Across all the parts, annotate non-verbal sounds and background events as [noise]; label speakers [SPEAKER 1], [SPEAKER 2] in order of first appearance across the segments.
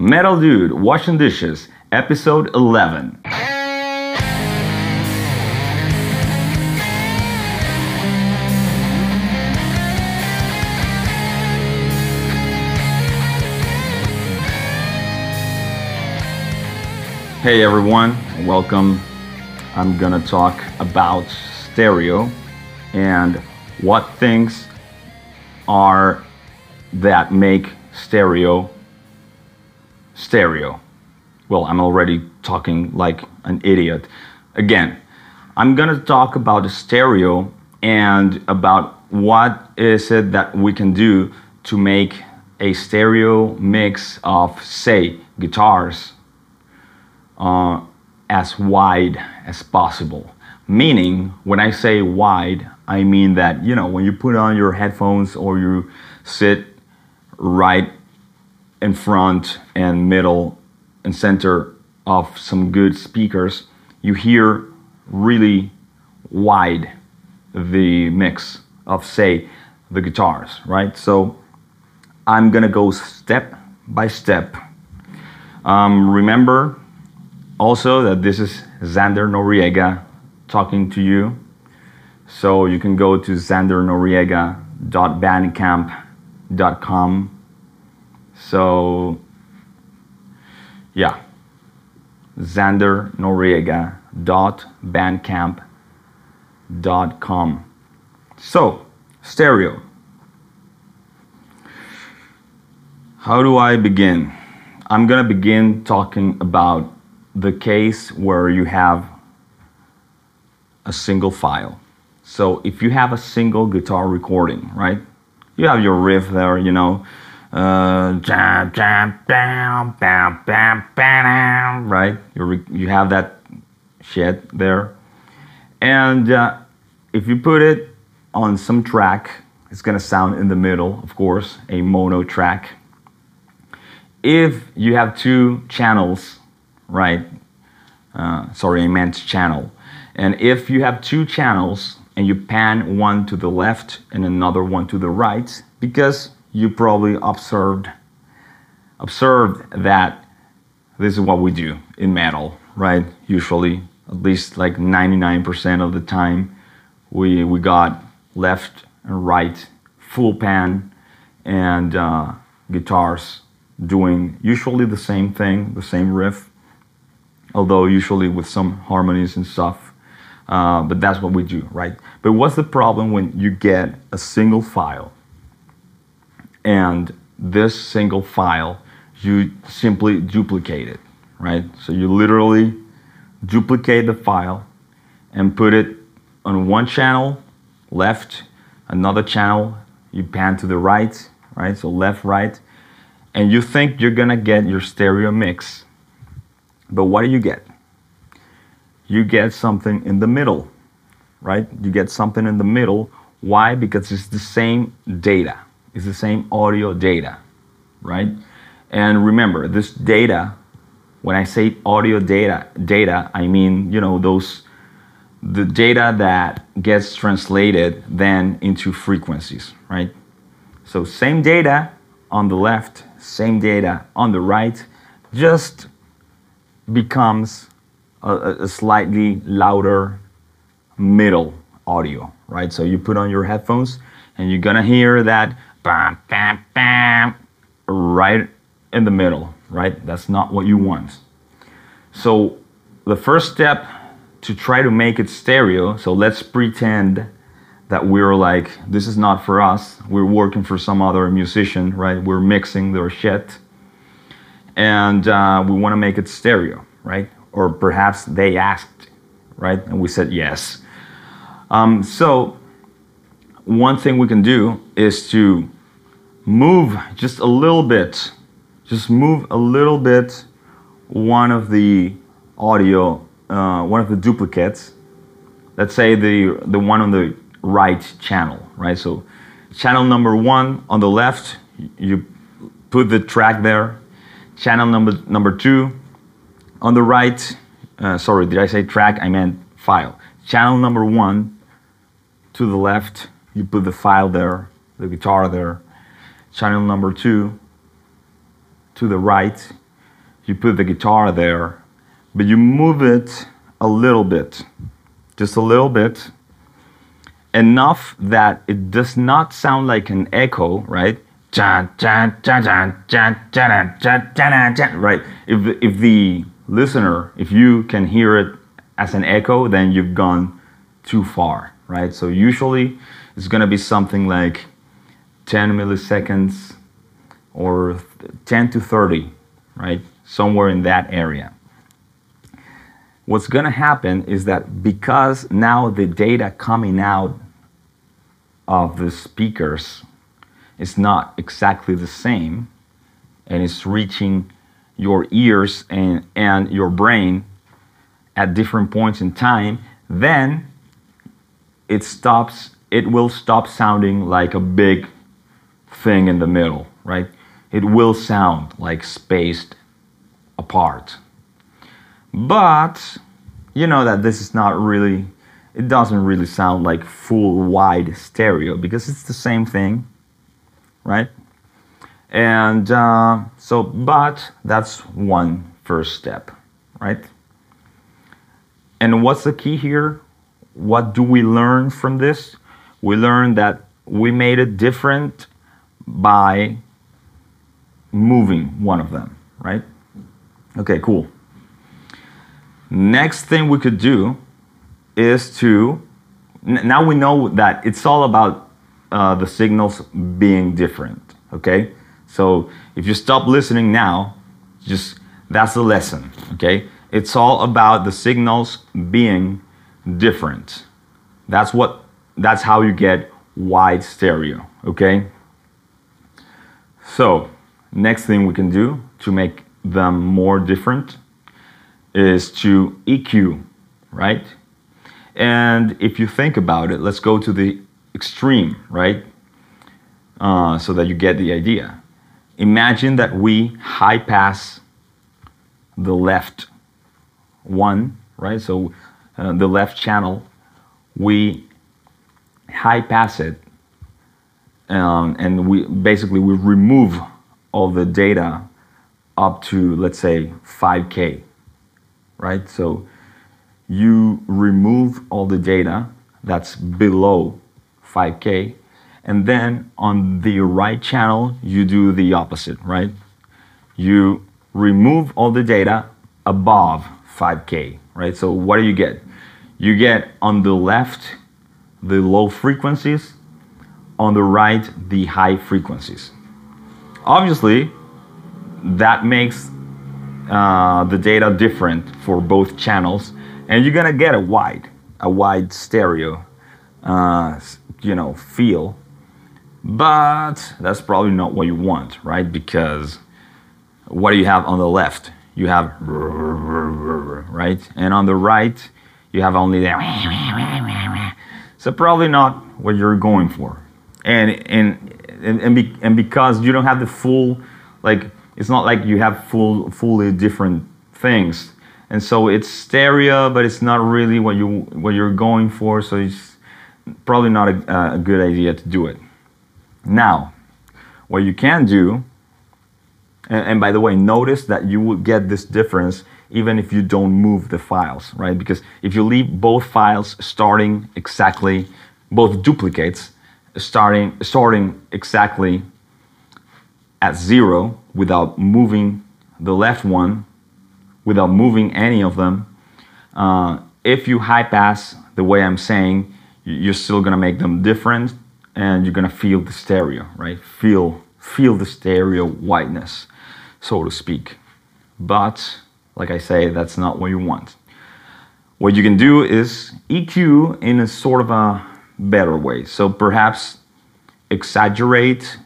[SPEAKER 1] Metal Dude Washing Dishes, episode 11. Hey everyone, welcome. I'm gonna talk about stereo and what things are that make stereo stereo. Well, I'm already talking like an idiot. Again, I'm gonna talk about the stereo and about what is it that we can do to make a stereo mix of, say, guitars uh, as wide as possible. Meaning, when I say wide, I mean that, you know, when you put on your headphones or you sit right in front and middle and center of some good speakers, you hear really wide the mix of, say, the guitars, right? So I'm gonna go step by step. Um, remember also that this is Xander Noriega talking to you. So you can go to xandernoriega.bandcamp.com. So yeah, xandernoriega.bandcamp.com. So, stereo. How do I begin? I'm gonna begin talking about the case where you have a single file. So if you have a single guitar recording, right? You have your riff there, you know, uh, right? You you have that shit there, and uh, if you put it on some track, it's gonna sound in the middle, of course, a mono track. If you have two channels, right? Uh, sorry, I meant channel. And if you have two channels and you pan one to the left and another one to the right, because you probably observed observed that this is what we do in metal, right? Usually, at least like 99% of the time, we we got left and right full pan and uh, guitars doing usually the same thing, the same riff, although usually with some harmonies and stuff. Uh, but that's what we do, right? But what's the problem when you get a single file and this single file, you simply duplicate it, right? So you literally duplicate the file and put it on one channel, left, another channel, you pan to the right, right? So left, right, and you think you're gonna get your stereo mix. But what do you get? You get something in the middle, right? You get something in the middle. Why? Because it's the same data is the same audio data, right? And remember, this data, when I say audio data, data, I mean, you know, those the data that gets translated then into frequencies, right? So same data on the left, same data on the right, just becomes a, a slightly louder middle audio, right? So you put on your headphones and you're gonna hear that bam, bam, bam, right in the middle, right? That's not what you want. So the first step to try to make it stereo, so let's pretend that we're like, this is not for us. We're working for some other musician, right? We're mixing their shit. And uh, we want to make it stereo, right? Or perhaps they asked, right? And we said yes. Um, so one thing we can do is to move just a little bit, just move a little bit one of the audio, uh, one of the duplicates. Let's say the, the one on the right channel, right? So channel number one on the left, you put the track there. Channel number, number two on the right, uh, sorry, did I say track? I meant file. Channel number one to the left, you put the file there, the guitar there channel number two to the right, you put the guitar there, but you move it a little bit, just a little bit, enough that it does not sound like an echo, right? Right? If if the listener, if you can hear it as an echo, then you've gone too far, right? So usually it's going to be something like 10 milliseconds or 10 to 30, right? Somewhere in that area. What's going to happen is that because now the data coming out of the speakers is not exactly the same and it's reaching your ears and, and your brain at different points in time, then it stops, it will stop sounding like a big thing in the middle, right? It will sound like spaced apart. But you know that this is not really, it doesn't really sound like full wide stereo because it's the same thing, right? And uh, so, but that's one first step, right? And what's the key here? What do we learn from this? We learn that we made it different by moving one of them, right? Okay, cool. Next thing we could do is to, now we know that it's all about uh, the signals being different, okay? So if you stop listening now, just that's the lesson, okay? It's all about the signals being different. That's what that's how you get wide stereo, okay? So, next thing we can do to make them more different is to EQ, right? And if you think about it, let's go to the extreme, right? Uh, so that you get the idea. Imagine that we high pass the left one, right? So uh, the left channel, we high pass it, um, and we basically we remove all the data up to let's say 5k right? So you remove all the data that's below 5K, and then on the right channel, you do the opposite, right? You remove all the data above 5K, right? So what do you get? You get on the left the low frequencies, on the right the high frequencies. Obviously, that makes uh, the data different for both channels, and you're gonna get a wide, a wide stereo, uh, you know, feel. But that's probably not what you want, right? Because what do you have on the left? You have right, and on the right you have only that. So probably not what you're going for, and and and and, be, and because you don't have the full like it's not like you have full fully different things. And so it's stereo but it's not really what you what you're going for so it's probably not a, a good idea to do it. Now what you can do and, and by the way notice that you will get this difference even if you don't move the files right? Because if you leave both files starting exactly both duplicates starting starting exactly at zero without moving the left one, without moving any of them, uh, if you high pass the way I'm saying, you're still gonna make them different and you're gonna feel the stereo, right? Feel, feel the stereo whiteness, so to speak. But, like I say, that's not what you want. What you can do is EQ in a sort of a better way. So perhaps exaggerate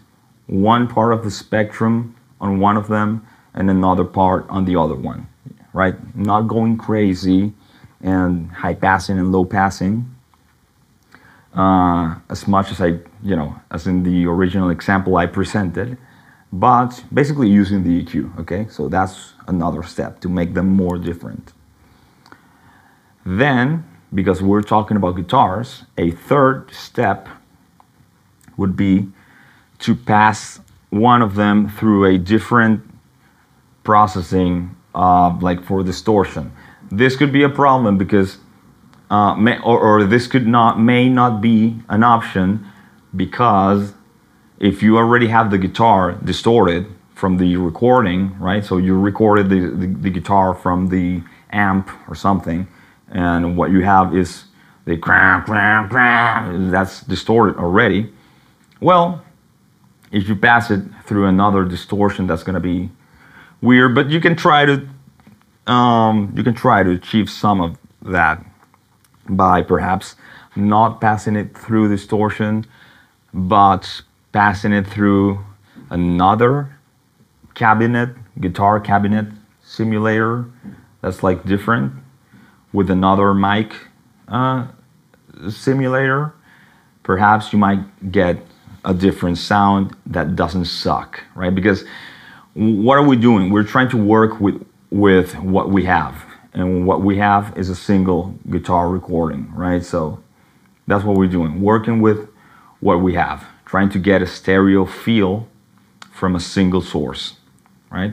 [SPEAKER 1] one part of the spectrum on one of them and another part on the other one, right? Not going crazy and high passing and low passing uh, as much as I, you know, as in the original example I presented, but basically using the EQ, okay? So that's another step to make them more different. Then, because we're talking about guitars, a third step would be to pass one of them through a different processing uh, like for distortion. This could be a problem because, uh, may, or, or this could not may not be an option because if you already have the guitar distorted from the recording, right? So you recorded the, the, the guitar from the amp or something, and what you have is the cram, cram, cram, that's distorted already. Well, if you pass it through another distortion, that's going to be weird. But you can try to um, you can try to achieve some of that by perhaps not passing it through distortion, but passing it through another cabinet, guitar cabinet simulator that's like different with another mic uh, simulator. Perhaps you might get a different sound that doesn't suck, right? Because what are we doing? We're trying to work with with what we have, and what we have is a single guitar recording, right? So that's what we're doing, working with what we have, trying to get a stereo feel from a single source, right?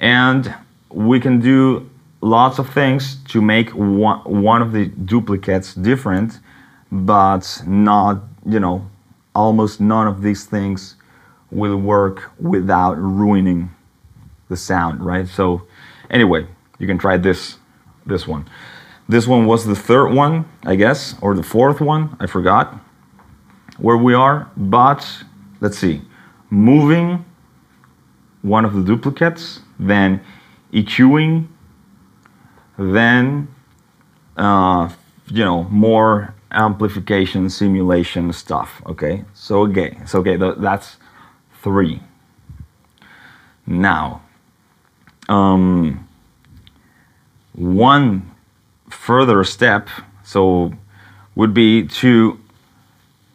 [SPEAKER 1] And we can do lots of things to make one, one of the duplicates different, but not, you know, almost none of these things will work without ruining the sound, right? So anyway, you can try this this one. This one was the third one, I guess, or the fourth one, I forgot where we are, but let's see. Moving one of the duplicates, then EQing, then uh, you know more amplification simulation stuff okay? So okay so okay that's three. Now um, one further step so would be to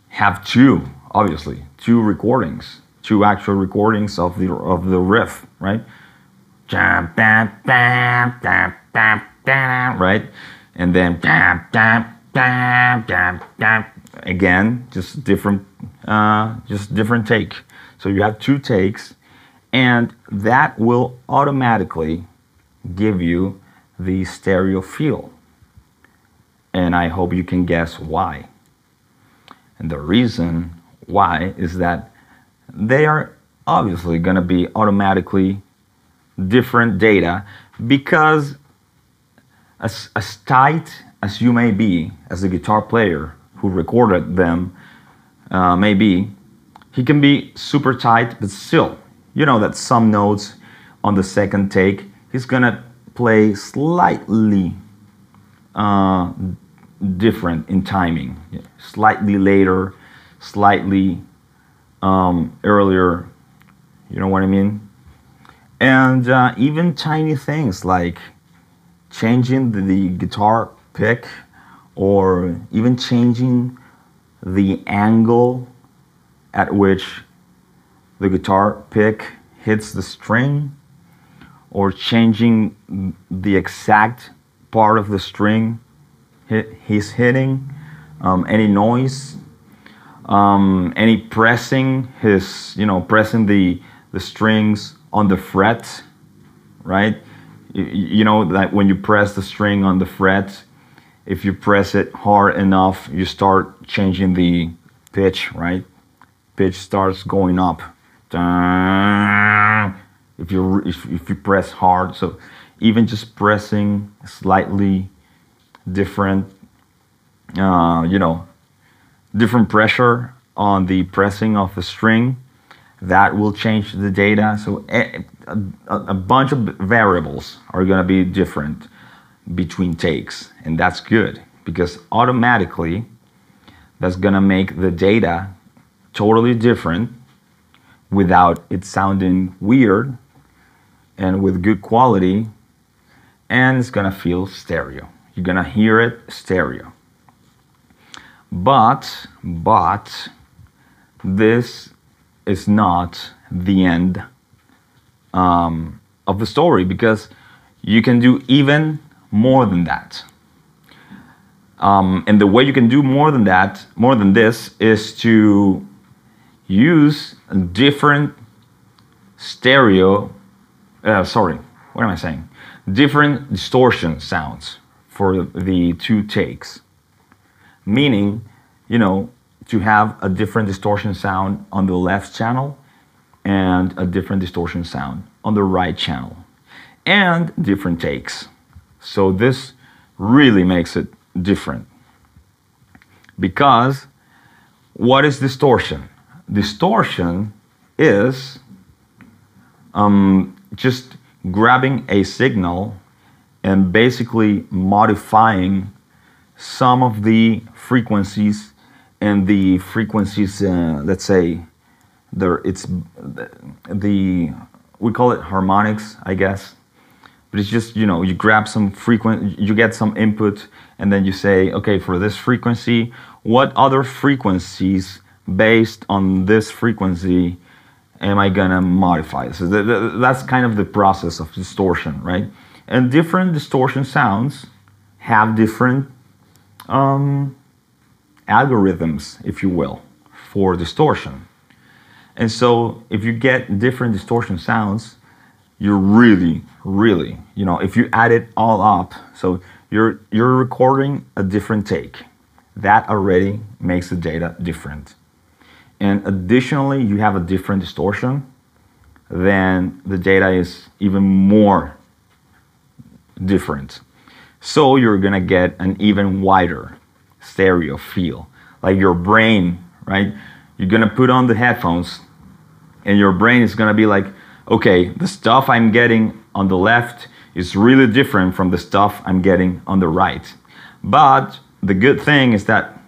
[SPEAKER 1] have two obviously two recordings two actual recordings of the of the riff right right? And then again just different uh, just different take. So you have two takes and that will automatically give you the stereo feel. And i hope you can guess why. And the reason why is that they are obviously going to be automatically different data because as, as tight as you may be as a guitar player who recorded them uh, may be, he can be super tight, but still, you know that some notes on the second take, he's gonna play slightly uh, different in timing, slightly later, slightly um, earlier. You know what I mean? And uh, even tiny things like changing the, the guitar pick or even changing the angle at which the guitar pick hits the string or changing the exact part of the string he's hitting, um, any noise, um, any pressing his, you know, pressing the, the strings on the fret, right? You, know that when you press the string on the fret, if you press it hard enough, you start changing the pitch, right? Pitch starts going up. If you if, if you press hard, so even just pressing slightly different, uh, you know, different pressure on the pressing of the string, that will change the data. So a, a, a bunch of variables are going to be different between takes, and that's good because automatically that's gonna make the data totally different without it sounding weird and with good quality, and it's gonna feel stereo. You're gonna hear it stereo. But, but, this is not the end um, of the story because you can do even more than that. Um, and the way you can do more than that, more than this, is to use different stereo uh, sorry, what am I saying? Different distortion sounds for the two takes. Meaning, you know, to have a different distortion sound on the left channel and a different distortion sound on the right channel and different takes. So this really makes it different. Because what is distortion? Distortion is um, just grabbing a signal and basically modifying some of the frequencies and the frequencies, uh, let's say, there it's the we call it harmonics, I guess. But it's just you know you grab some frequent, you get some input, and then you say, okay, for this frequency, what other frequencies based on this frequency am I gonna modify? So that's kind of the process of distortion, right? And different distortion sounds have different um, algorithms, if you will, for distortion. And so if you get different distortion sounds, you're really, really, you know, if you add it all up, so you're you're recording a different take. That already makes the data different. And additionally, you have a different distortion, then the data is even more different. So you're gonna get an even wider stereo feel. Like your brain, right? You're gonna put on the headphones and your brain is gonna be like, okay, the stuff I'm getting on the left is really different from the stuff I'm getting on the right. But the good thing is that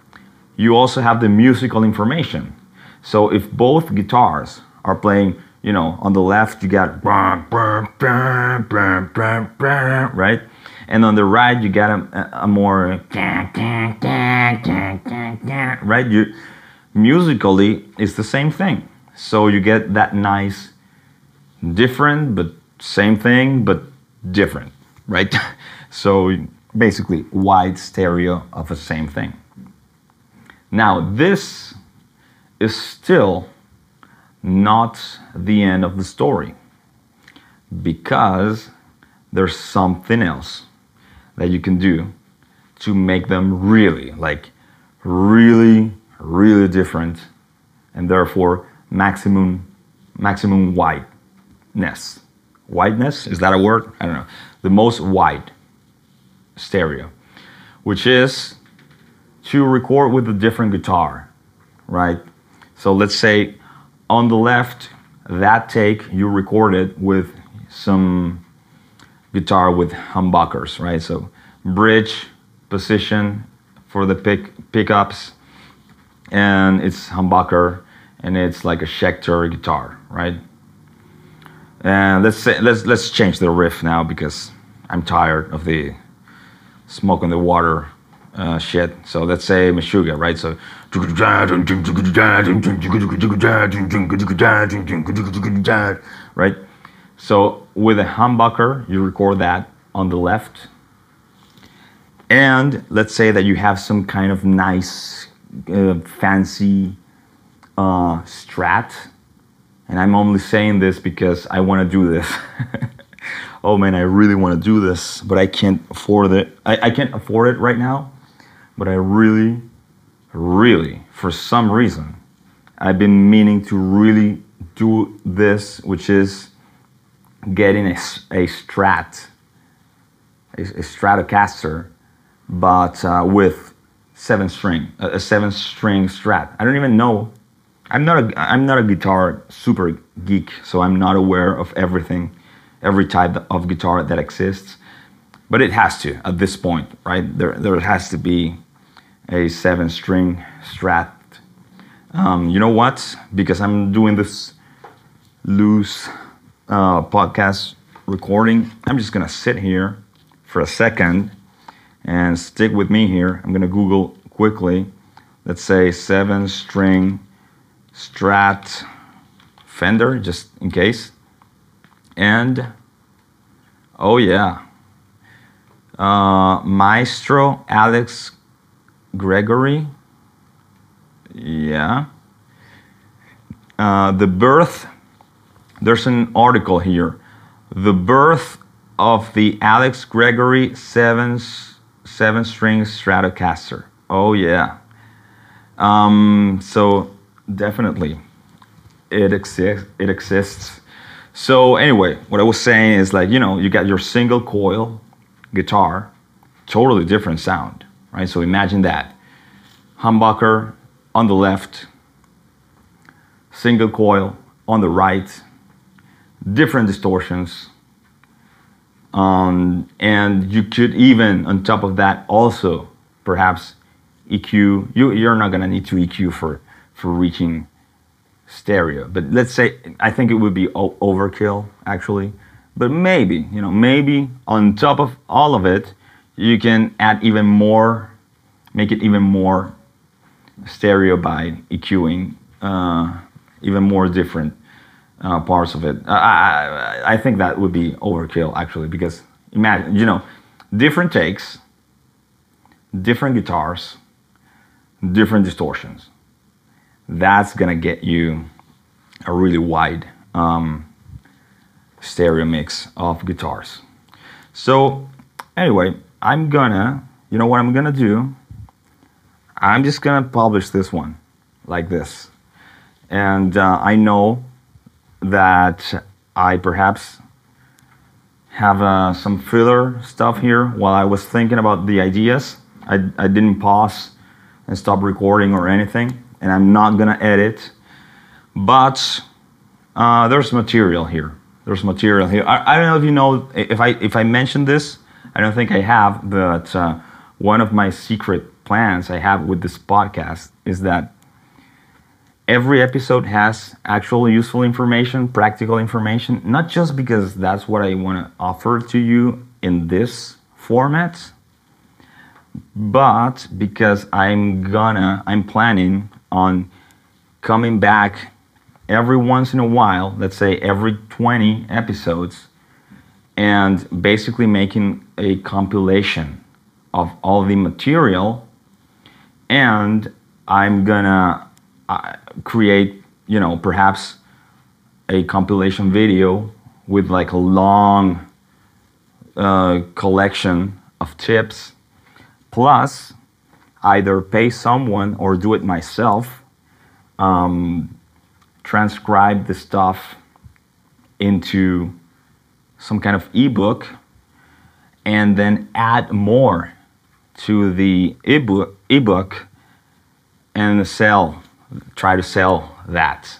[SPEAKER 1] you also have the musical information. So if both guitars are playing, you know, on the left you got right, and on the right you got a, a more right. You musically it's the same thing. So you get that nice, different but same thing but different, right? [laughs] so basically wide stereo of the same thing. Now this is still not the end of the story because there's something else that you can do to make them really, like, really, really different and therefore maximum maximum wideness. Wideness is that a word? I don't know. The most wide stereo, which is to record with a different guitar, right? So let's say on the left, that take you recorded with some guitar with humbuckers, right? So bridge position for the pick pickups, and it's humbucker, and it's like a Schecter guitar, right? And let's say let's let's change the riff now because I'm tired of the smoke on the water uh, shit. So let's say Meshuggah, right? So right. So with a humbucker, you record that on the left. And let's say that you have some kind of nice, uh, fancy uh, strat. And I'm only saying this because I want to do this. [laughs] oh man, I really want to do this, but I can't afford it. I, I can't afford it right now but I really, really, for some reason, I've been meaning to really do this, which is getting a, a Strat, a, a Stratocaster, but uh, with seven string, a, a seven string Strat. I don't even know. I'm not a I'm not a guitar super geek, so I'm not aware of everything, every type of guitar that exists. But it has to at this point, right? There there has to be a seven string strat. Um, you know what? Because I'm doing this loose uh, podcast recording, I'm just gonna sit here for a second and stick with me here. I'm gonna Google quickly, let's say seven string strat Fender, just in case. And oh yeah, uh, Maestro Alex Gregory. Yeah. Uh, the birth, there's an article here The birth of the Alex Gregory seven seven string Stratocaster. Oh yeah. Um, so definitely, it exists. It exists. So anyway, what I was saying is like you know you got your single coil guitar, totally different sound, right? So imagine that humbucker on the left, single coil on the right, different distortions. Um, and you could even, on top of that, also perhaps EQ. You, you're not gonna need to EQ for for reaching stereo, but let's say I think it would be overkill actually. But maybe you know maybe on top of all of it, you can add even more, make it even more stereo by EQing uh, even more different uh, parts of it. I, I, I think that would be overkill actually because imagine you know different takes, different guitars, different distortions. That's gonna get you a really wide um, stereo mix of guitars. So anyway, I'm gonna, you know what I'm gonna do? I'm just gonna publish this one like this. And uh, I know that I perhaps have uh, some filler stuff here while I was thinking about the ideas. I, I didn't pause and stop recording or anything, and I'm not gonna edit. But uh, there's material here. There's material here. I, I, don't know if you know if I if I mentioned this. I don't think I have, but uh, one of my secret plans I have with this podcast is that every episode has actual useful information, practical information, not just because that's what I want to offer to you in this format, but because I'm gonna, I'm planning on coming back every once in a while, let's say every 20 episodes, and basically making a compilation of all the material and I'm gonna uh, create, you know, perhaps a compilation video with like a long uh, collection of tips, plus either pay someone or do it myself, um, transcribe the stuff into some kind of ebook, and then add more to the ebook, ebook and sell, try to sell that.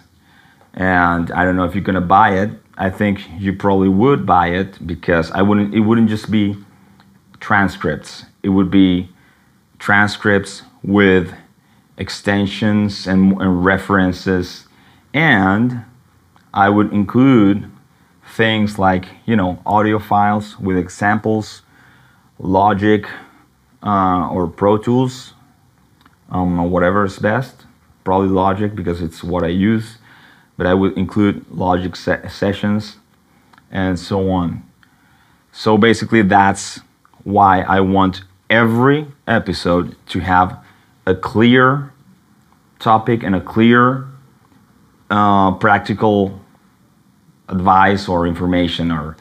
[SPEAKER 1] And I don't know if you're gonna buy it. I think you probably would buy it because I wouldn't. It wouldn't just be transcripts. It would be transcripts with extensions and, and references, and I would include things like you know audio files with examples, Logic, uh, or Pro Tools, um, whatever is best. Probably Logic because it's what I use, but I would include Logic se- sessions and so on. So basically, that's why I want every episode to have a clear topic and a clear uh, practical advice or information or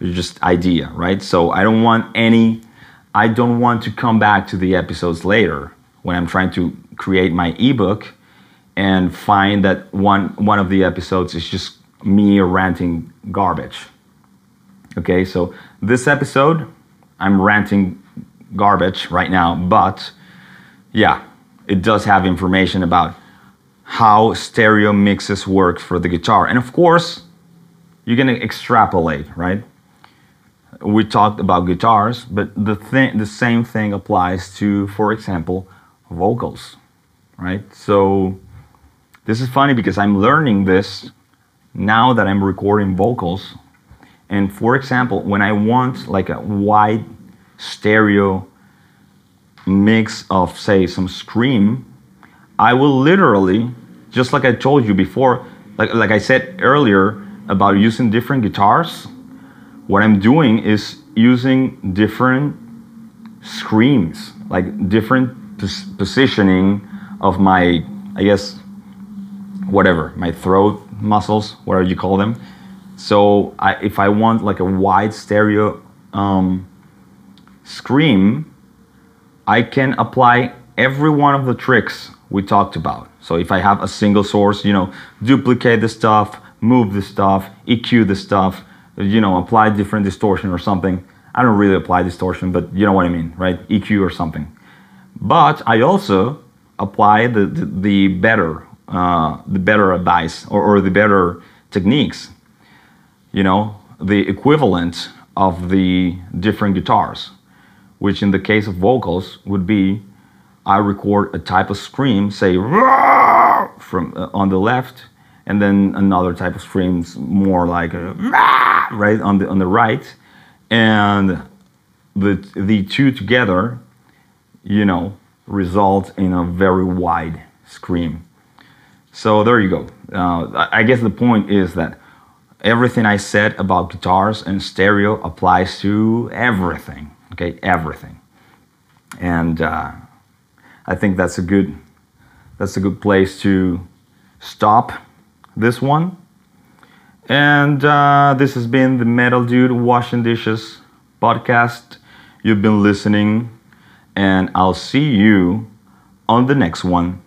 [SPEAKER 1] just idea, right? So I don't want any I don't want to come back to the episodes later when I'm trying to create my ebook and find that one one of the episodes is just me ranting garbage. Okay, so this episode I'm ranting garbage right now, but yeah, it does have information about how stereo mixes work for the guitar. And of course, you're gonna extrapolate, right? we talked about guitars, but the thing, the same thing applies to, for example, vocals, right? So this is funny because I'm learning this now that I'm recording vocals. And for example, when I want like a wide stereo mix of, say, some scream, I will literally, just like I told you before, like, like I said earlier about using different guitars what I'm doing is using different screams, like different pos- positioning of my, I guess, whatever, my throat muscles, whatever you call them. So I, if I want like a wide stereo um, scream, I can apply every one of the tricks we talked about. So if I have a single source, you know, duplicate the stuff, move the stuff, EQ the stuff, you know, apply different distortion or something. I don't really apply distortion, but you know what I mean, right? EQ or something. But I also apply the, the, the better, uh, the better advice or, or the better techniques, you know, the equivalent of the different guitars, which in the case of vocals would be I record a type of scream, say from uh, on the left, and then another type of screams more like a, right on the on the right, and the the two together, you know, result in a very wide scream. So there you go. Uh, I guess the point is that everything I said about guitars and stereo applies to everything. Okay, everything, and uh, I think that's a good that's a good place to stop this one. And uh, this has been the Metal Dude Washing Dishes podcast. You've been listening, and I'll see you on the next one.